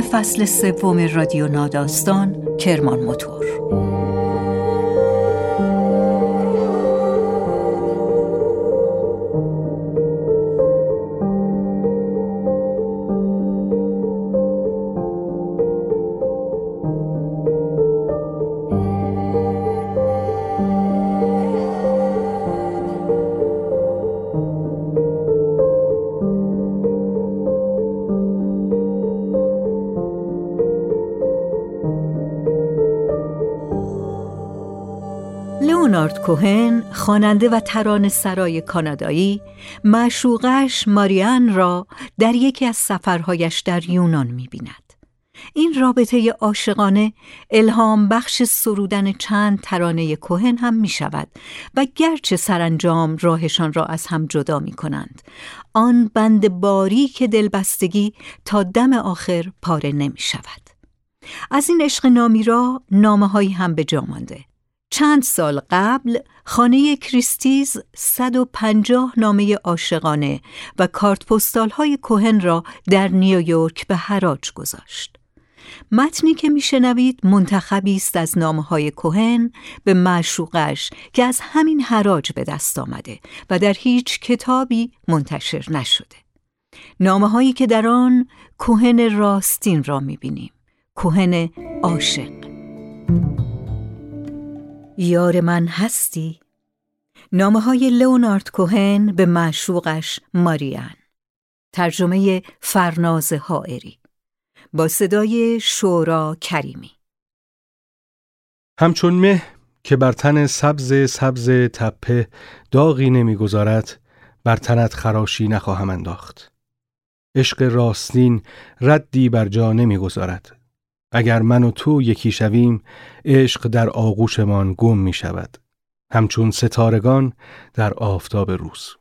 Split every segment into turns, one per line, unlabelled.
فصل سوم رادیو ناداستان کرمان موتور لئونارد کوهن خواننده و تران سرای کانادایی معشوقش ماریان را در یکی از سفرهایش در یونان می‌بیند. این رابطه عاشقانه الهام بخش سرودن چند ترانه کوهن هم می شود و گرچه سرانجام راهشان را از هم جدا می کنند آن بند باری که دلبستگی تا دم آخر پاره نمی شود از این عشق نامی را نامه هایی هم به جا مانده چند سال قبل خانه کریستیز 150 نامه عاشقانه و کارت پستال های کوهن را در نیویورک به حراج گذاشت. متنی که میشنوید منتخبی است از نامه های کوهن به معشوقش که از همین حراج به دست آمده و در هیچ کتابی منتشر نشده. نامه هایی که در آن کوهن راستین را می‌بینیم. کوهن عاشق. یار من هستی؟ نامه های لئونارد کوهن به معشوقش ماریان. ترجمه فرناز حائری. با صدای شورا کریمی.
همچون مه که بر تن سبز سبز تپه داغی نمی‌گذارد بر تنت خراشی نخواهم انداخت. عشق راستین ردی بر جا نمی‌گذارد. اگر من و تو یکی شویم عشق در آغوشمان گم می شود. همچون ستارگان در آفتاب روز.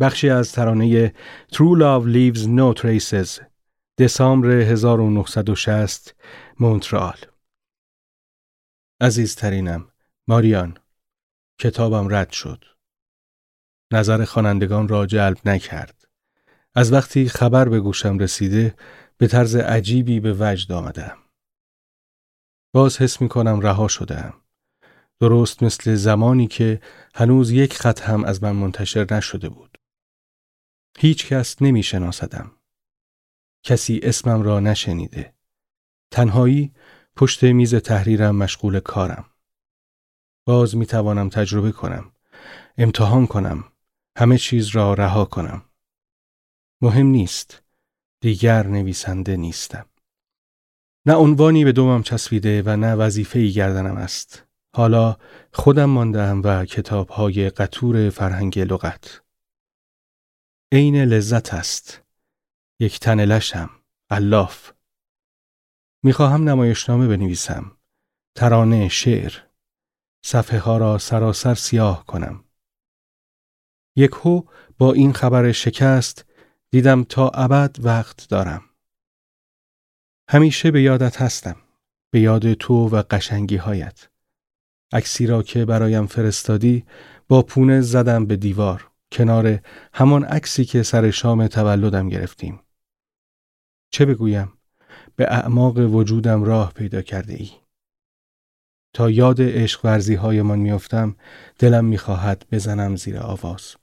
بخشی از ترانه True Love Leaves No Traces دسامبر 1960 مونترال. عزیزترینم ماریان کتابم رد شد. نظر خوانندگان را جلب نکرد. از وقتی خبر به گوشم رسیده به طرز عجیبی به وجد آمدم. باز حس می کنم رها شدم. درست مثل زمانی که هنوز یک خط هم از من منتشر نشده بود. هیچ کس نمی شناسدم. کسی اسمم را نشنیده. تنهایی پشت میز تحریرم مشغول کارم. باز می توانم تجربه کنم. امتحان کنم. همه چیز را رها کنم. مهم نیست. دیگر نویسنده نیستم. نه عنوانی به دومم چسبیده و نه وظیفه گردنم است. حالا خودم ماندم و کتاب های قطور فرهنگ لغت. عین لذت است. یک تن لشم. الاف. می‌خواهم نمایشنامه بنویسم. ترانه شعر. صفحه ها را سراسر سیاه کنم. یک هو با این خبر شکست دیدم تا ابد وقت دارم. همیشه به یادت هستم. به یاد تو و قشنگی هایت. عکسی را که برایم فرستادی با پونه زدم به دیوار کنار همان عکسی که سر شام تولدم گرفتیم. چه بگویم؟ به اعماق وجودم راه پیدا کرده ای. تا یاد عشق ورزی های من میافتم دلم می‌خواهد بزنم زیر آواز.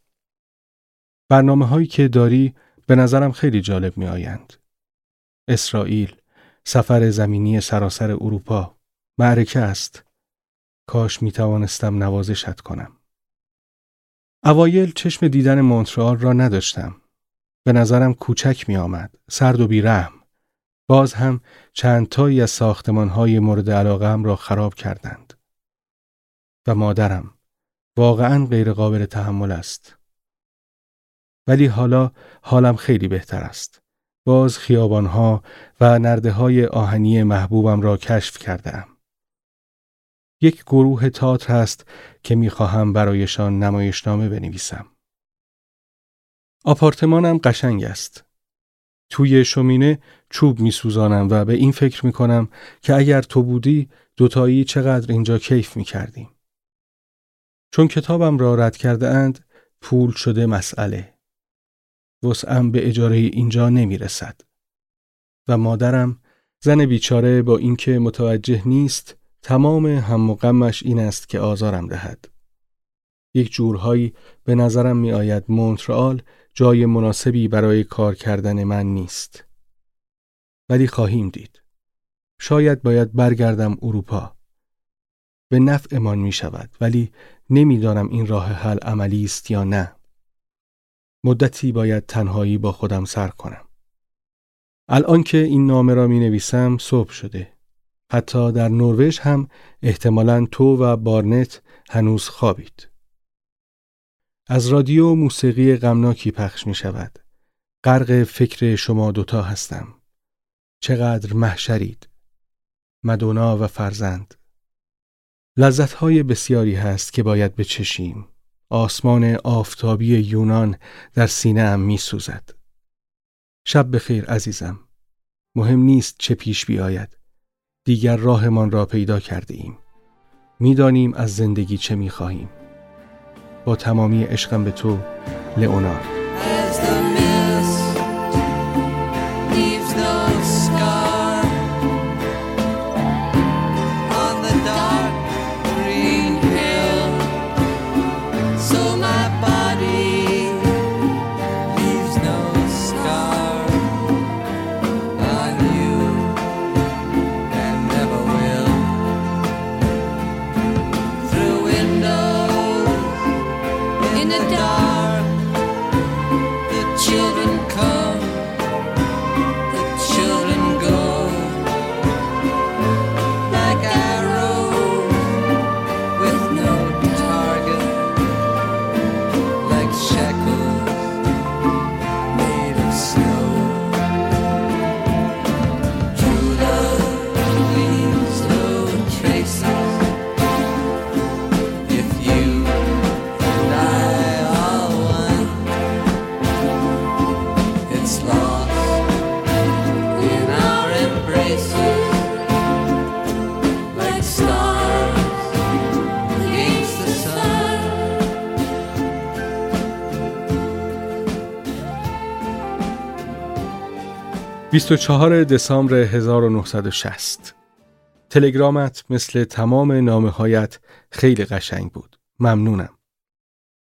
برنامه هایی که داری به نظرم خیلی جالب می آیند. اسرائیل، سفر زمینی سراسر اروپا، معرکه است. کاش می توانستم نوازشت کنم. اوایل چشم دیدن مونترال را نداشتم. به نظرم کوچک می آمد، سرد و بیرحم. باز هم چند تایی از ساختمان های مورد علاقم را خراب کردند. و مادرم واقعا غیر قابل تحمل است. ولی حالا حالم خیلی بهتر است. باز خیابانها و نرده های آهنی محبوبم را کشف کردم. یک گروه تاتر هست که می‌خواهم برایشان نمایشنامه بنویسم. آپارتمانم قشنگ است. توی شومینه چوب میسوزانم و به این فکر می‌کنم که اگر تو بودی دوتایی چقدر اینجا کیف می‌کردیم. چون کتابم را رد کرده اند پول شده مسئله. وسعم به اجاره اینجا نمی‌رسد. و مادرم زن بیچاره با اینکه متوجه نیست تمام هم و غمش این است که آزارم دهد. یک جورهایی به نظرم می آید مونترال جای مناسبی برای کار کردن من نیست. ولی خواهیم دید. شاید باید برگردم اروپا. به نفعمان می شود ولی نمی‌دانم این راه حل عملی است یا نه. مدتی باید تنهایی با خودم سر کنم. الان که این نامه را می نویسم صبح شده. حتی در نروژ هم احتمالا تو و بارنت هنوز خوابید. از رادیو موسیقی غمناکی پخش می شود. غرق فکر شما دوتا هستم. چقدر محشرید. مدونا و فرزند. لذتهای بسیاری هست که باید بچشیم. آسمان آفتابی یونان در سینه ام می سوزد. شب بخیر عزیزم. مهم نیست چه پیش بیاید. دیگر راهمان را پیدا کرده ایم. می‌دانیم از زندگی چه می خواهیم. با تمامی عشقم به تو لئونارد in the dark. The children چهار دسامبر 1960 تلگرامت مثل تمام نامه هایت خیلی قشنگ بود. ممنونم.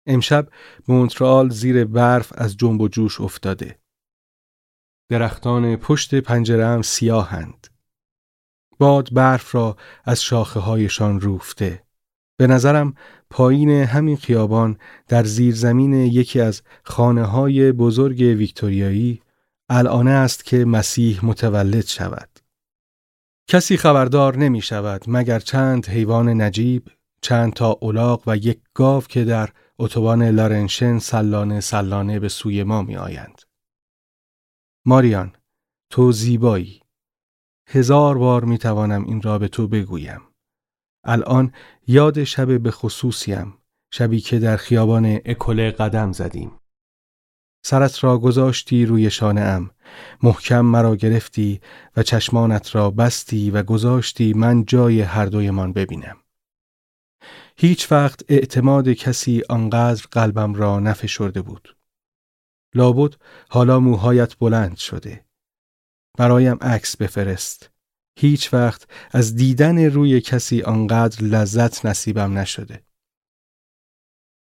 امشب مونترال زیر برف از جنب و جوش افتاده. درختان پشت پنجرم سیاهند. باد برف را از شاخه هایشان روفته. به نظرم پایین همین خیابان در زیرزمین یکی از خانه های بزرگ ویکتوریایی الانه است که مسیح متولد شود. کسی خبردار نمی شود مگر چند حیوان نجیب، چند تا اولاغ و یک گاو که در اتوبان لارنشن سلانه سلانه به سوی ما می آیند. ماریان، تو زیبایی. هزار بار می توانم این را به تو بگویم. الان یاد شب به خصوصیم، شبی که در خیابان اکله قدم زدیم. سرت را گذاشتی روی شانه ام. محکم مرا گرفتی و چشمانت را بستی و گذاشتی من جای هر دویمان ببینم. هیچ وقت اعتماد کسی آنقدر قلبم را نفشرده بود. لابد حالا موهایت بلند شده. برایم عکس بفرست. هیچ وقت از دیدن روی کسی آنقدر لذت نصیبم نشده.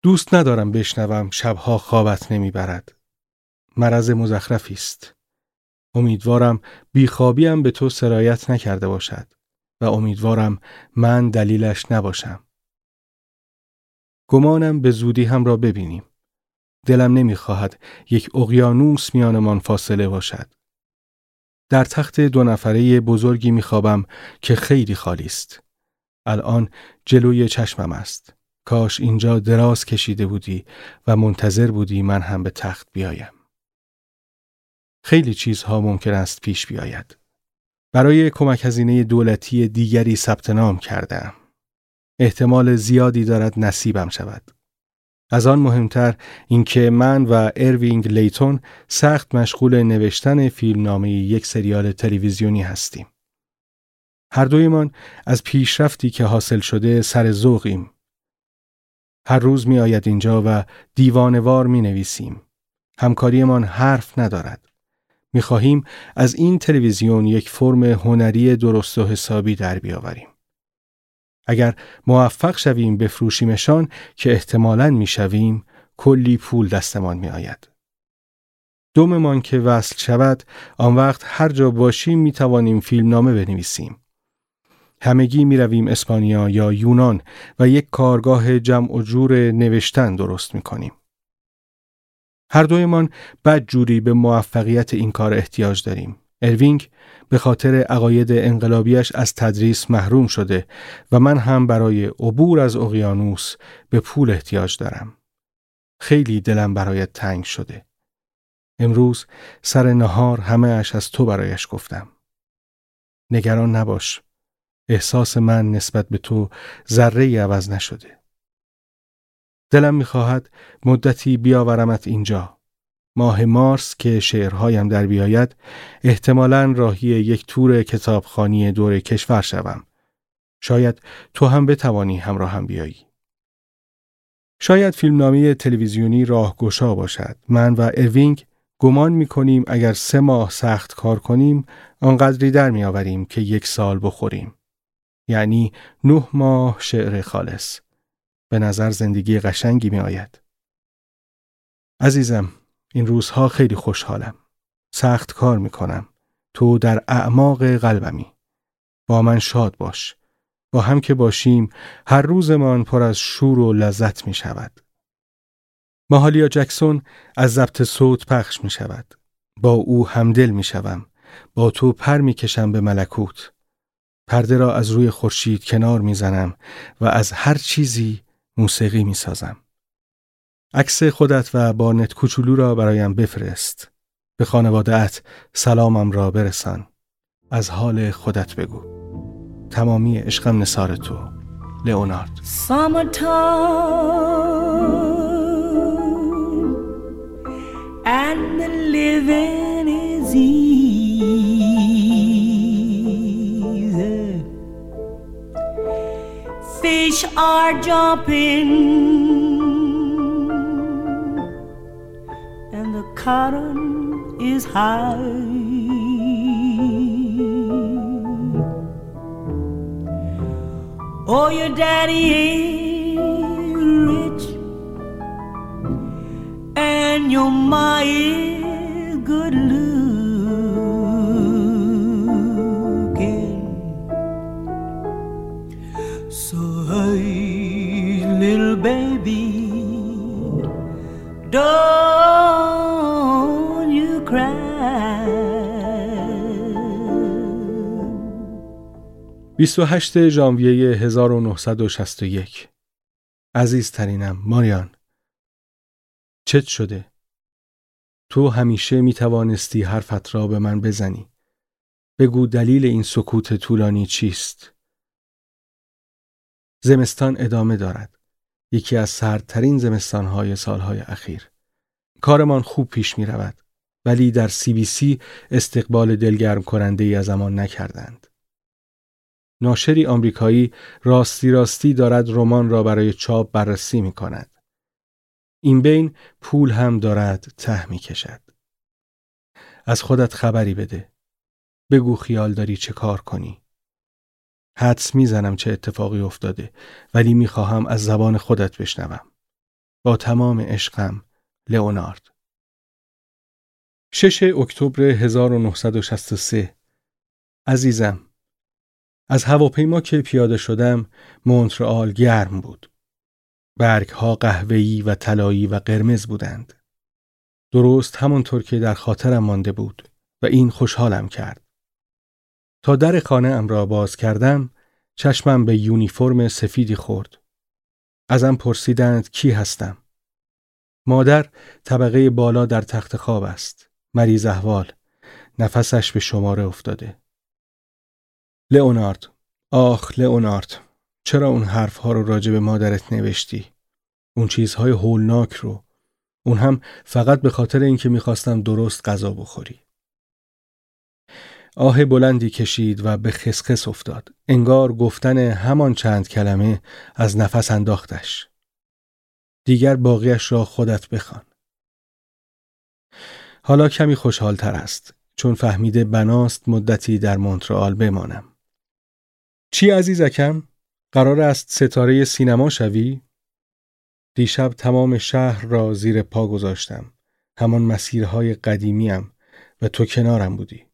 دوست ندارم بشنوم شبها خوابت نمی‌برد. مرض مزخرفی است. امیدوارم بیخوابیم به تو سرایت نکرده باشد و امیدوارم من دلیلش نباشم. گمانم به زودی هم را ببینیم. دلم نمی‌خواهد یک اقیانوس میانمان فاصله باشد. در تخت دو نفره بزرگی میخوابم که خیلی خالی است. الان جلوی چشمم است. کاش اینجا دراز کشیده بودی و منتظر بودی من هم به تخت بیایم. خیلی چیزها ممکن است پیش بیاید. برای کمک هزینه دولتی دیگری ثبت نام کردم. احتمال زیادی دارد نصیبم شود. از آن مهمتر اینکه من و اروینگ لیتون سخت مشغول نوشتن فیلمنامه یک سریال تلویزیونی هستیم. هر دویمان از پیشرفتی که حاصل شده سر ذوقیم. هر روز می آید اینجا و دیوانوار می نویسیم. همکاریمان حرف ندارد. می خواهیم از این تلویزیون یک فرم هنری درست و حسابی در بیاوریم. اگر موفق شویم بفروشیمشان که احتمالاً می شویم کلی پول دستمان می آید. دوممان که وصل شود آن وقت هر جا باشیم می توانیم فیلم نامه بنویسیم. همگی می رویم اسپانیا یا یونان و یک کارگاه جمع و جور نوشتن درست می کنیم. هر دویمان بد جوری به موفقیت این کار احتیاج داریم. اروینگ به خاطر عقاید انقلابیش از تدریس محروم شده و من هم برای عبور از اقیانوس به پول احتیاج دارم. خیلی دلم برایت تنگ شده. امروز سر نهار همه اش از تو برایش گفتم. نگران نباش. احساس من نسبت به تو ذره عوض نشده. دلم می‌خواهد مدتی بیاورمت اینجا. ماه مارس که شعرهایم در بیاید احتمالا راهی یک تور کتابخانی دور کشور شوم. شاید تو هم بتوانی همراه هم بیایی. شاید فیلمنامه تلویزیونی راهگشا باشد. من و اوینگ گمان می کنیم اگر سه ماه سخت کار کنیم آنقدری در می آوریم که یک سال بخوریم. یعنی نه ماه شعر خالص. به نظر زندگی قشنگی می آید. عزیزم این روزها خیلی خوشحالم. سخت کار می کنم. تو در اعماق قلبمی. با من شاد باش. با هم که باشیم هر روزمان پر از شور و لذت می شود. ماهالیا جکسون از ضبط صوت پخش می شود. با او همدل می شوم. با تو پر می کشم به ملکوت. پرده را از روی خورشید کنار می زنم و از هر چیزی موسیقی می سازم. عکس خودت و بارنت کوچولو را برایم بفرست. به خانوادهت سلامم را برسان. از حال خودت بگو. تمامی عشقم نصار تو. لئونارد. and the living Fish are jumping. And the cotton is high. Oh, your daddy is rich, and your ma is good looking. So, hey, little baby, don't. 28 ژانویه 1961 عزیزترینم ماریان. چت شده. تو همیشه می توانستی حرفت را به من بزنی. بگو دلیل این سکوت طولانی چیست؟ زمستان ادامه دارد یکی از سردترین زمستانهای سالهای اخیر کارمان خوب پیش می رود ولی در سی بی سی استقبال دلگرم کننده ای از آن نکردند ناشری آمریکایی راستی راستی دارد رمان را برای چاپ بررسی می کند. این بین پول هم دارد ته می کشد. از خودت خبری بده. بگو خیال داری چه کار کنی. حدس می‌زنم چه اتفاقی افتاده ولی می‌خواهم از زبان خودت بشنوم. با تمام عشقم لئونارد 6 اکتبر 1963 عزیزم از هواپیما که پیاده شدم مونترال گرم بود. برگ ها قهوه‌ای و طلایی و قرمز بودند. درست همانطور که در خاطرم مانده بود و این خوشحالم کرد. تا در خانه ام را باز کردم چشمم به یونیفرم سفیدی خورد. ازم پرسیدند کی هستم. مادر طبقه بالا در تخت خواب است. مریض احوال نفسش به شماره افتاده لئونارد آخ لئونارد چرا اون حرفها رو راجع به مادرت نوشتی اون چیزهای هولناک رو اون هم فقط به خاطر اینکه می‌خواستم درست غذا بخوری آه بلندی کشید و به خسخس افتاد انگار گفتن همان چند کلمه از نفس انداختش دیگر باقیش را خودت بخوان حالا کمی خوشحالتر است چون فهمیده بناست مدتی در مونترال بمانم چی عزیزکم؟ قرار است ستاره سینما شوی؟ دیشب تمام شهر را زیر پا گذاشتم. همان مسیرهای قدیمیم و تو کنارم بودی.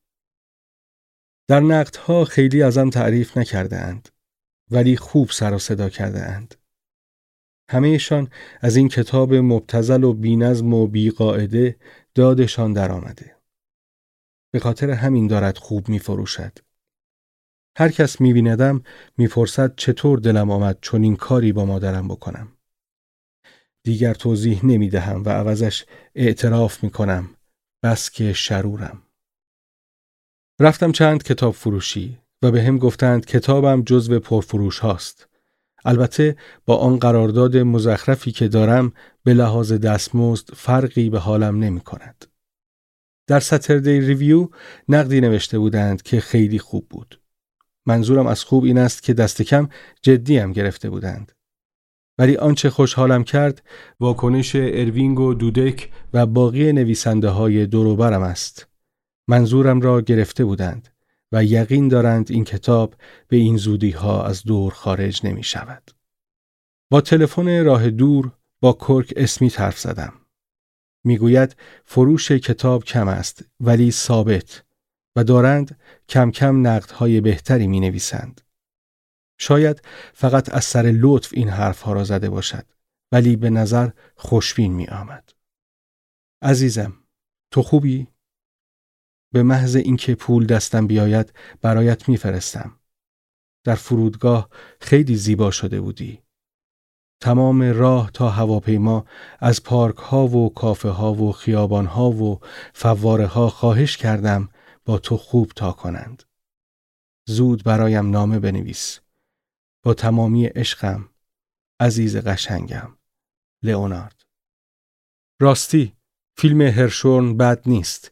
در نقدها خیلی ازم تعریف نکرده اند. ولی خوب سر و صدا کرده اند. همهشان از این کتاب مبتزل و بینظم و بیقاعده دادشان درآمده. به خاطر همین دارد خوب می فروشد. هر کس می بیندم می پرسد چطور دلم آمد چون این کاری با مادرم بکنم. دیگر توضیح نمی دهم و عوضش اعتراف می کنم بس که شرورم. رفتم چند کتاب فروشی و به هم گفتند کتابم جزو پرفروش هاست. البته با آن قرارداد مزخرفی که دارم به لحاظ دستمزد فرقی به حالم نمی کند. در Saturday Review نقدی نوشته بودند که خیلی خوب بود. منظورم از خوب این است که دست کم جدی هم گرفته بودند. ولی آنچه خوشحالم کرد واکنش اروینگ و دودک و باقی نویسنده های دوروبرم است. منظورم را گرفته بودند و یقین دارند این کتاب به این زودی ها از دور خارج نمی شود. با تلفن راه دور با کرک اسمی حرف زدم. می‌گوید فروش کتاب کم است ولی ثابت و دارند کم کم نقدهای بهتری می نویسند. شاید فقط از سر لطف این حرفها را زده باشد ولی به نظر خوشبین می آمد. عزیزم تو خوبی؟ به محض اینکه پول دستم بیاید برایت میفرستم. در فرودگاه خیلی زیبا شده بودی. تمام راه تا هواپیما از پارک ها و کافه ها و خیابان ها و فواره ها خواهش کردم با تو خوب تا کنند. زود برایم نامه بنویس. با تمامی عشقم عزیز قشنگم لئونارد راستی فیلم هرشورن بد نیست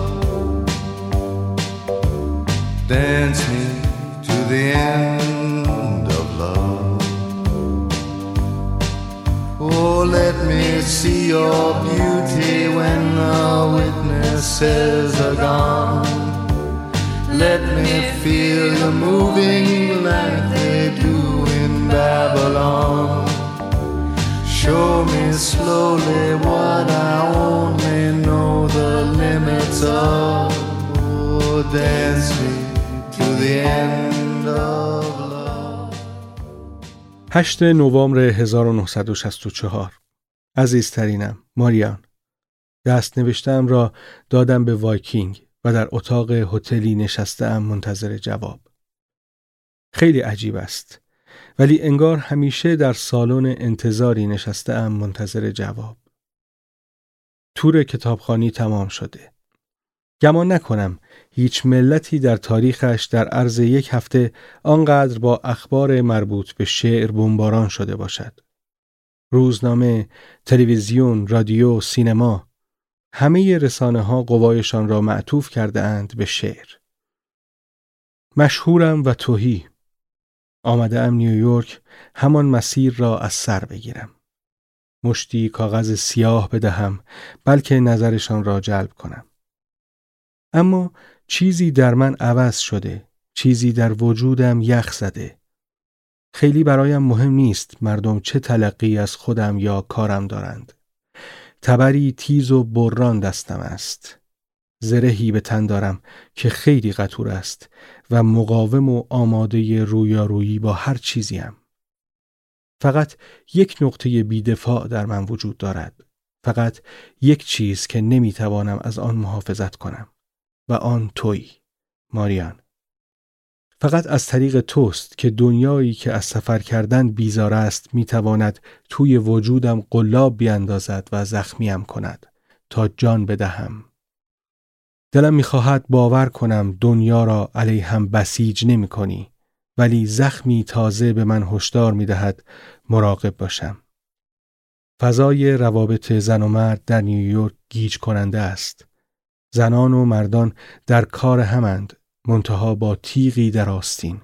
Dance me to the end of love. Oh, let me see your beauty when the witnesses are gone. Let me feel you moving like they do in Babylon. Show me slowly what I only know the limits of. Oh, dance me the end of love. 8 نوامبر 1964 عزیزترینم ماریان دست نوشتم را دادم به وایکینگ و در اتاق هتلی نشستم منتظر جواب. خیلی عجیب است ولی انگار همیشه در سالن انتظاری نشستم منتظر جواب. تور کتابخانی تمام شده. گمان نکنم هیچ ملتی در تاریخش در عرض یک هفته آنقدر با اخبار مربوط به شعر بمباران شده باشد. روزنامه، تلویزیون، رادیو، سینما همه رسانه ها قوایشان را معطوف کرده اند به شعر. مشهورم و توهی. آمده ام نیویورک همان مسیر را از سر بگیرم. مشتی کاغذ سیاه بدهم بلکه نظرشان را جلب کنم. اما چیزی در من عوض شده، چیزی در وجودم یخ زده. خیلی برایم مهم نیست مردم چه تلقی از خودم یا کارم دارند. تبری تیز و بران دستم است. زرهی به تن دارم که خیلی قطور است و مقاوم و آماده رویارویی با هر چیزیم. فقط یک نقطه بیدفاع در من وجود دارد. فقط یک چیز که نمی‌توانم از آن محافظت کنم و آن توی ماریان. فقط از طریق توست که دنیایی که از سفر کردن بیزار است می‌تواند توی وجودم قلاب بیاندازد و زخمیم کند تا جان بدهم. دلم می‌خواهد باور کنم دنیا را علیهم بسیج نمی کنی ولی زخمی تازه به من هشدار می دهد مراقب باشم. فضای روابط زن و مرد در نیویورک گیج کننده است. زنان و مردان در کار همند منتها با تیغی در آستین.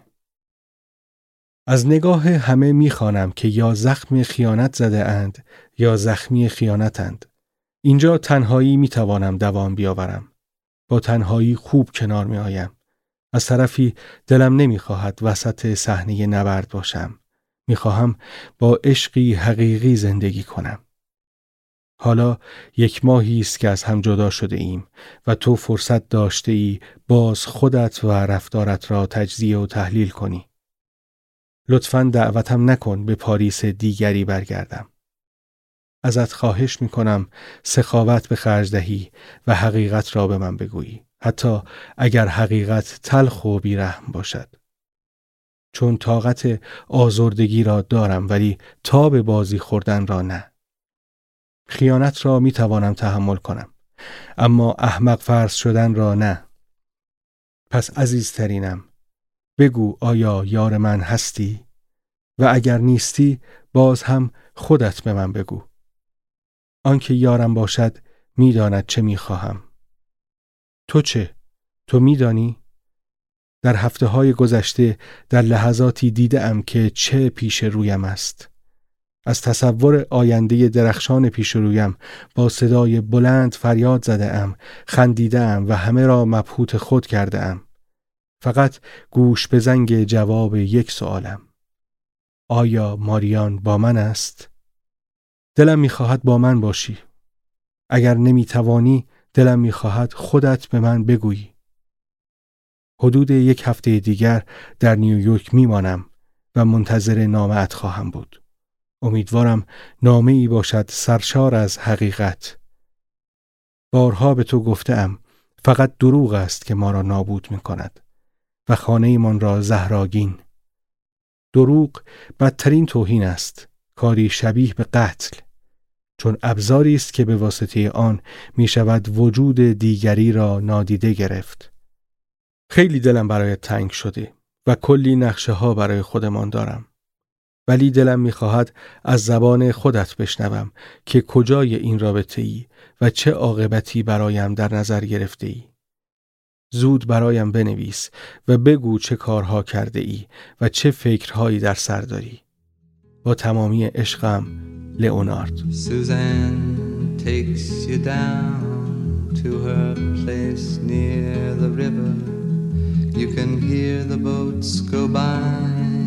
از نگاه همه می‌خوانم که یا زخم خیانت زده اند یا زخمی خیانتند. اینجا تنهایی می‌توانم دوام بیاورم. با تنهایی خوب کنار می آیم. از طرفی دلم نمی‌خواهد وسط صحنه نبرد باشم. می‌خواهم با عشقی حقیقی زندگی کنم. حالا یک ماهی است که از هم جدا شده ایم و تو فرصت داشته ای باز خودت و رفتارت را تجزیه و تحلیل کنی. لطفا دعوتم نکن به پاریس دیگری برگردم. ازت خواهش می کنم سخاوت به خرج دهی و حقیقت را به من بگویی. حتی اگر حقیقت تلخ و بیرحم باشد. چون طاقت آزردگی را دارم ولی تا به بازی خوردن را نه. خیانت را می توانم تحمل کنم. اما احمق فرض شدن را نه. پس عزیزترینم بگو آیا یار من هستی؟ و اگر نیستی باز هم خودت به من بگو. آنکه یارم باشد می‌داند چه می‌خواهم. تو چه؟ تو میدانی؟ در هفته های گذشته در لحظاتی دیده ام که چه پیش رویم است. از تصور آینده درخشان پیش رویم با صدای بلند فریاد زده ام، خندیده ام و همه را مبهوت خود کرده ام. فقط گوش به زنگ جواب یک سوالم. آیا ماریان با من است؟ دلم می‌خواهد با من باشی. اگر نمی‌توانی دلم می‌خواهد خودت به من بگویی. حدود یک هفته دیگر در نیویورک میمانم و منتظر نامه خواهم بود. امیدوارم نامه ای باشد سرشار از حقیقت. بارها به تو گفتم فقط دروغ است که ما را نابود می کند و خانه ایمان را زهراگین. دروغ بدترین توهین است کاری شبیه به قتل چون ابزاری است که به واسطه آن می شود وجود دیگری را نادیده گرفت. خیلی دلم برای تنگ شده و کلی نقشه ها برای خودمان دارم. ولی دلم می‌خواهد از زبان خودت بشنوم که کجای این رابطه ای و چه عاقبتی برایم در نظر گرفته ای. زود برایم بنویس و بگو چه کارها کرده ای و چه فکرهایی در سر داری. با تمامی عشقم لئونارد takes you down to her place near the river You can hear the boats go by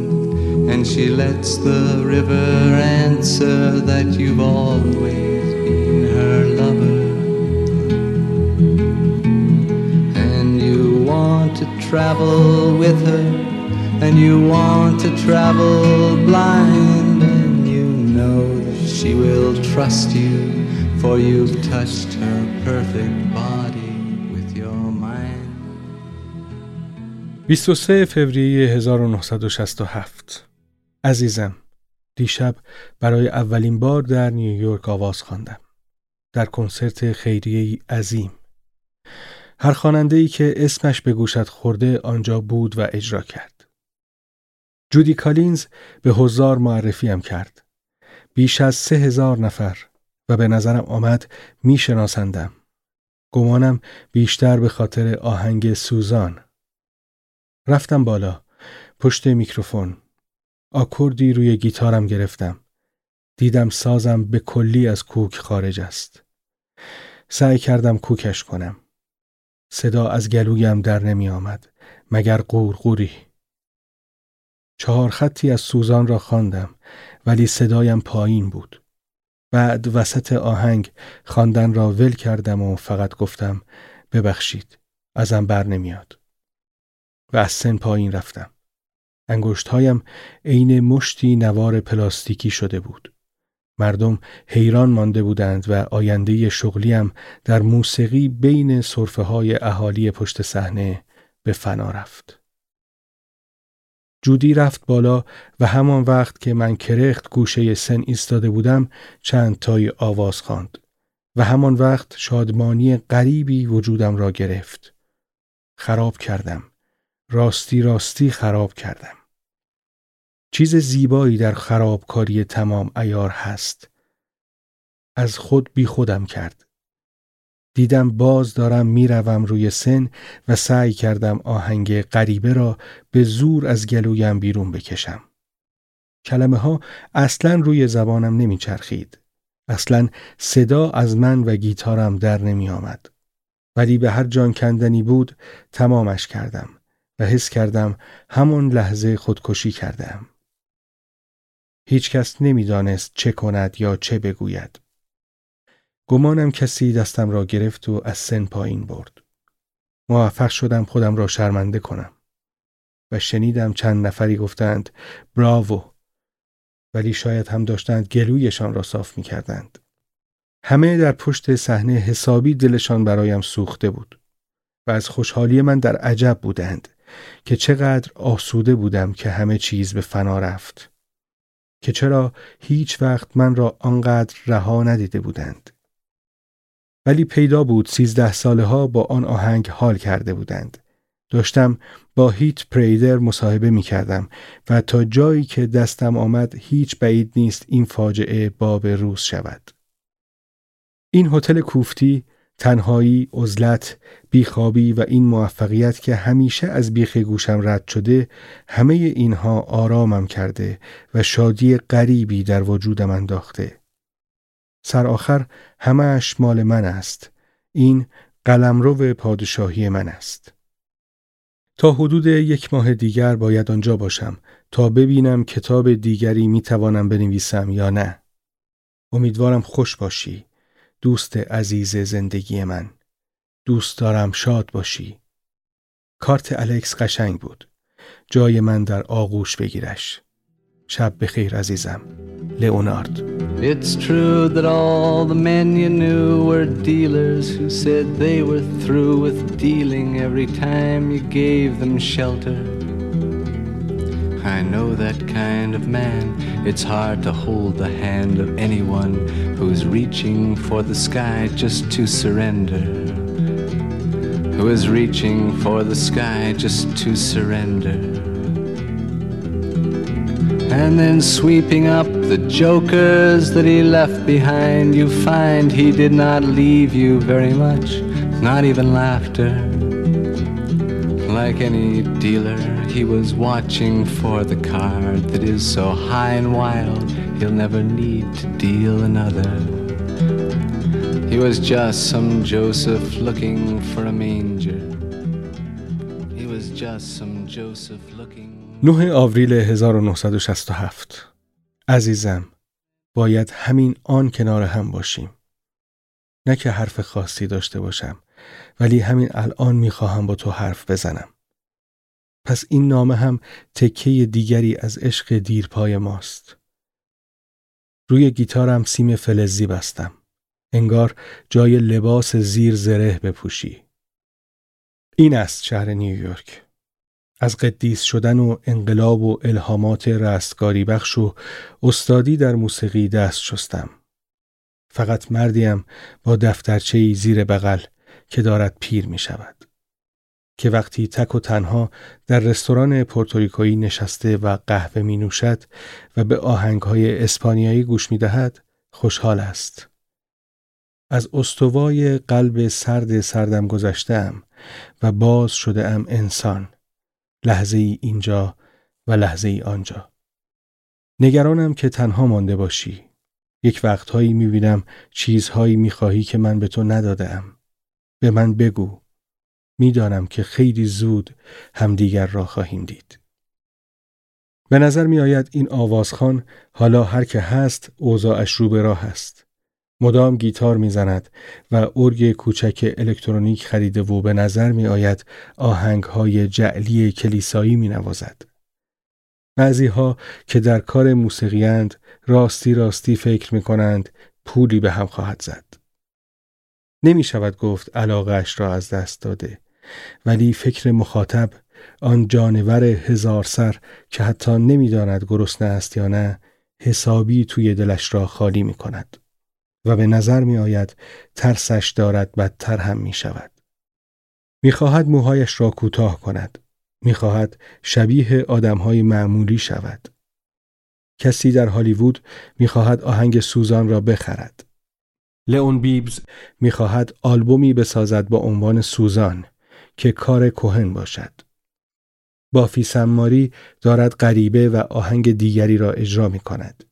And she lets the river answer that you've always been her lover. travel with her, and you want to travel blind, and you know that she will trust you, for you've touched her perfect body with your mind. 23 فوریه 1967 عزیزم دیشب برای اولین بار در نیویورک آواز خواندم در کنسرت خیریه عظیم هر خواننده ای که اسمش به گوشت خورده آنجا بود و اجرا کرد. جودی کالینز به هزار معرفیم کرد. بیش از سه هزار نفر و به نظرم آمد می شناسندم. گمانم بیشتر به خاطر آهنگ سوزان رفتم بالا پشت میکروفون آکوردی روی گیتارم گرفتم. دیدم سازم به کلی از کوک خارج است. سعی کردم کوکش کنم. صدا از گلویم در نمی آمد مگر قورقوری چهار خطی از سوزان را خواندم ولی صدایم پایین بود. بعد وسط آهنگ خواندن را ول کردم و فقط گفتم ببخشید ازم بر نمیاد. و از سن پایین رفتم. انگشتهایم عین مشتی نوار پلاستیکی شده بود مردم حیران مانده بودند و آینده شغلیم در موسیقی بین صرفه های اهالی پشت صحنه به فنا رفت. جودی رفت بالا و همان وقت که من کرخت گوشه سن ایستاده بودم چند تای آواز خواند و همان وقت شادمانی غریبی وجودم را گرفت. خراب کردم. راستی راستی خراب کردم. چیز زیبایی در خرابکاری تمام ایار هست. از خود بی خودم کرد. دیدم باز دارم می‌روم روی سن و سعی کردم آهنگ غریبه را به زور از گلویم بیرون بکشم. کلمه ها اصلا روی زبانم نمیچرخید. اصلا صدا از من و گیتارم در نمی آمد. ولی به هر جان کندنی بود تمامش کردم و حس کردم همون لحظه خودکشی کردم. هیچ کس نمی‌دانست چه کند یا چه بگوید. گمانم کسی دستم را گرفت و از سن پایین برد. موفق شدم خودم را شرمنده کنم. و شنیدم چند نفری گفتند براوو ولی شاید هم داشتند گلویشان را صاف می کردند. همه در پشت صحنه حسابی دلشان برایم سوخته بود و از خوشحالی من در عجب بودند که چقدر آسوده بودم که همه چیز به فنا رفت. که چرا هیچ وقت من را آنقدر رها ندیده بودند. ولی پیدا بود سیزده ساله ها با آن آهنگ حال کرده بودند. داشتم با هیت پریدر مصاحبه می کردم و تا جایی که دستم آمد هیچ بعید نیست این فاجعه باب روز شود. این هتل کوفتی تنهایی، عزلت، بیخوابی و این موفقیت که همیشه از بیخ گوشم رد شده همه اینها آرامم کرده و شادی غریبی در وجودم انداخته. سر آخر همهش مال من است. این قلمرو پادشاهی من است. تا حدود یک ماه دیگر باید آنجا باشم تا ببینم کتاب دیگری می توانم بنویسم یا نه. امیدوارم خوش باشی. دوست عزیز زندگی من دوست دارم شاد باشی کارت الکس قشنگ بود جای من در آغوش بگیرش شب بخیر عزیزم لئونارد It's true that all the men you knew were dealers who said they were through with dealing every time you gave them shelter I know that kind of man. It's hard to hold the hand of anyone who's reaching for the sky just to surrender. Who is reaching for the sky just to surrender. And then sweeping up the jokers that he left behind, you find he did not leave you very much, not even laughter. Like any dealer, he was watching for the card that is so high and wild, he'll never need to deal another. He was just some Joseph looking for a manger. He was just some Joseph looking 9 آوریل 1967 عزیزم باید همین آن کنار هم باشیم نه که حرف خاصی داشته باشم ولی همین الان می‌خواهم با تو حرف بزنم پس این نامه هم تکه دیگری از عشق دیرپای ماست. روی گیتارم سیم فلزی بستم. انگار جای لباس زیر زره بپوشی. این است شهر نیویورک. از قدیس شدن و انقلاب و الهامات رستگاری بخش و استادی در موسیقی دست شستم. فقط مردیم با دفترچه زیر بغل که دارد پیر می شود. که وقتی تک و تنها در رستوران پورتوریکویی نشسته و قهوه می نوشد و به آهنگهای اسپانیایی گوش می دهد خوشحال است. از استوای قلب سرد سردم گذشتم و باز شده ام انسان. لحظه ای اینجا و لحظه ای آنجا. نگرانم که تنها مانده باشی. یک وقتهایی می‌بینم چیزهایی می‌خواهی که من به تو ندادم به من بگو. می‌دانم که خیلی زود همدیگر را خواهیم دید به نظر می آید این آوازخان حالا هر که هست اوضاعش رو به راه است مدام گیتار می‌زند و ارگ کوچک الکترونیک خریده و به نظر می آید آهنگ های جعلی کلیسایی می نوازد. بعضی ها که در کار موسیقیند راستی راستی فکر می کنند پولی به هم خواهد زد. نمی شود گفت علاقش را از دست داده ولی فکر مخاطب آن جانور هزار سر که حتی نمی‌داند گرسنه است یا نه حسابی توی دلش را خالی می کند. و به نظر می آید ترسش دارد بدتر هم می شود. می خواهد موهایش را کوتاه کند. می خواهد شبیه آدمهای معمولی شود. کسی در هالیوود می خواهد آهنگ سوزان را بخرد. لئون بیبز می خواهد آلبومی بسازد با عنوان سوزان که کار کوهن باشد. بافی سماری دارد غریبه و آهنگ دیگری را اجرا می کند.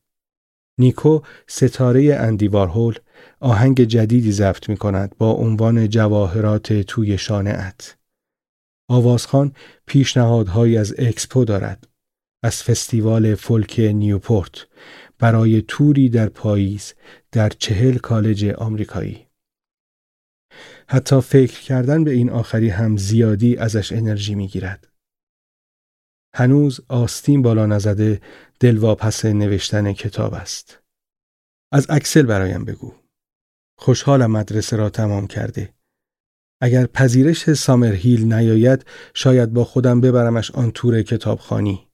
نیکو ستاره اندی وارهول آهنگ جدیدی ضبط می کند با عنوان جواهرات توی شانعت. آوازخان پیشنهادهایی از اکسپو دارد. از فستیوال فولک نیوپورت برای توری در پاییز در چهل کالج آمریکایی. حتی فکر کردن به این آخری هم زیادی ازش انرژی می گیرد. هنوز آستین بالا نزده دلواپس نوشتن کتاب است. از اکسل برایم بگو. خوشحالم مدرسه را تمام کرده. اگر پذیرش سامر هیل نیاید شاید با خودم ببرمش آن تور کتابخانی.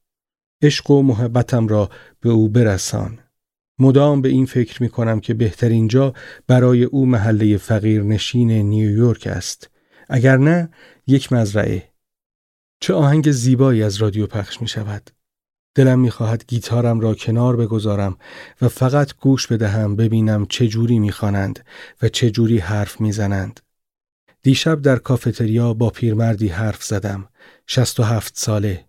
عشق و محبتم را به او برسان. مدام به این فکر می کنم که بهترین جا برای او محله فقیر نشین نیویورک است. اگر نه یک مزرعه چه آهنگ زیبایی از رادیو پخش می شود. دلم می خواهد گیتارم را کنار بگذارم و فقط گوش بدهم ببینم چه جوری می خوانند و چه جوری حرف می زنند. دیشب در کافتریا با پیرمردی حرف زدم. شست و هفت ساله.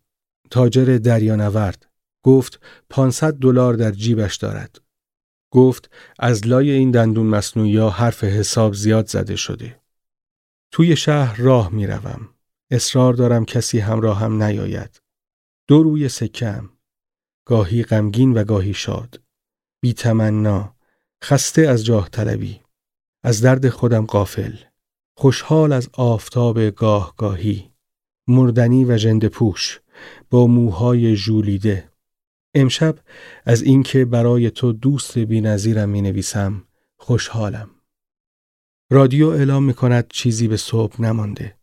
تاجر دریانورد. گفت 500 دلار در جیبش دارد. گفت از لای این دندون مصنوعی حرف حساب زیاد زده شده. توی شهر راه می روم. اصرار دارم کسی همراه هم نیاید. دو روی سکم. گاهی غمگین و گاهی شاد. بی تمنا. خسته از جاه طلبی. از درد خودم قافل. خوشحال از آفتاب گاه گاهی. مردنی و جند پوش. با موهای ژولیده. امشب از اینکه برای تو دوست نظیرم می نویسم خوشحالم. رادیو اعلام می کند چیزی به صبح نمانده.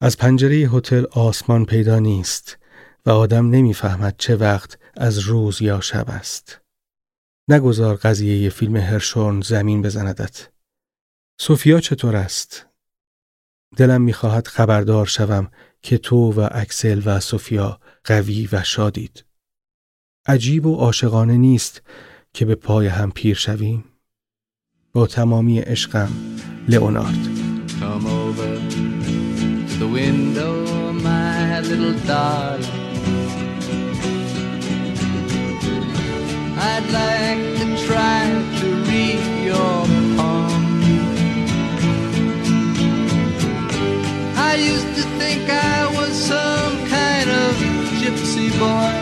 از پنجره هتل آسمان پیدا نیست و آدم نمی‌فهمد چه وقت از روز یا شب است. نگذار قضیه فیلم هرشورن زمین بزندت. سوفیا چطور است؟ دلم می‌خواهد خبردار شوم که تو و اکسل و سوفیا قوی و شادید. عجیب و عاشقانه نیست که به پای هم پیر شویم. با تمامی عشقم لئونارد. I'd like to try to read your palm. I used to think I was some kind of gypsy boy.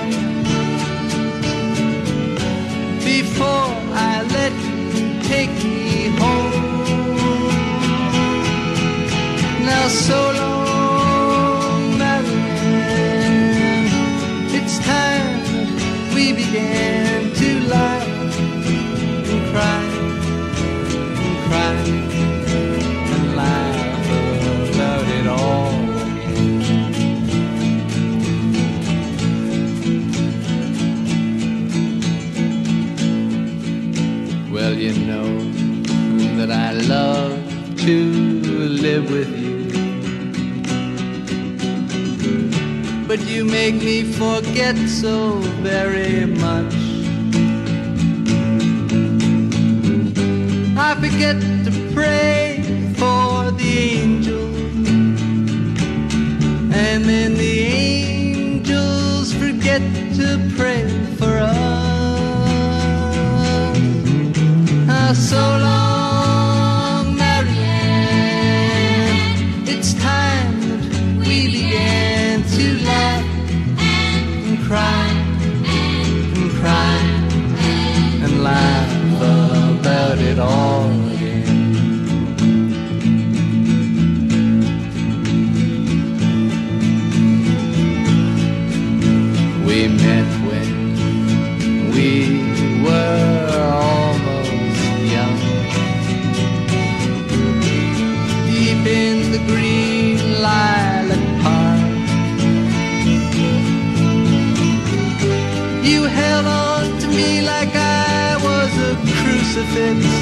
So long. Marilyn. It's time we began to laugh and cry and cry and laugh about it all Well, you know that I love to live with you. did you make me forget so very much? I forget to pray
for the angels, and then the angels forget to pray for us. Ah, so long. Crucifix.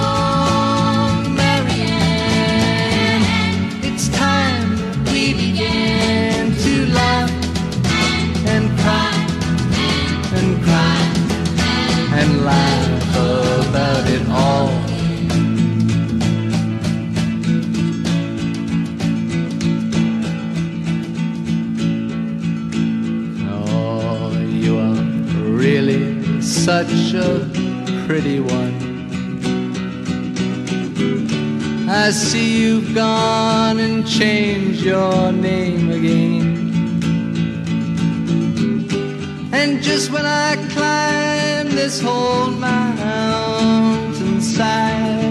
such a pretty one. I see you've gone and changed your name again. And just when I climb this whole mountainside,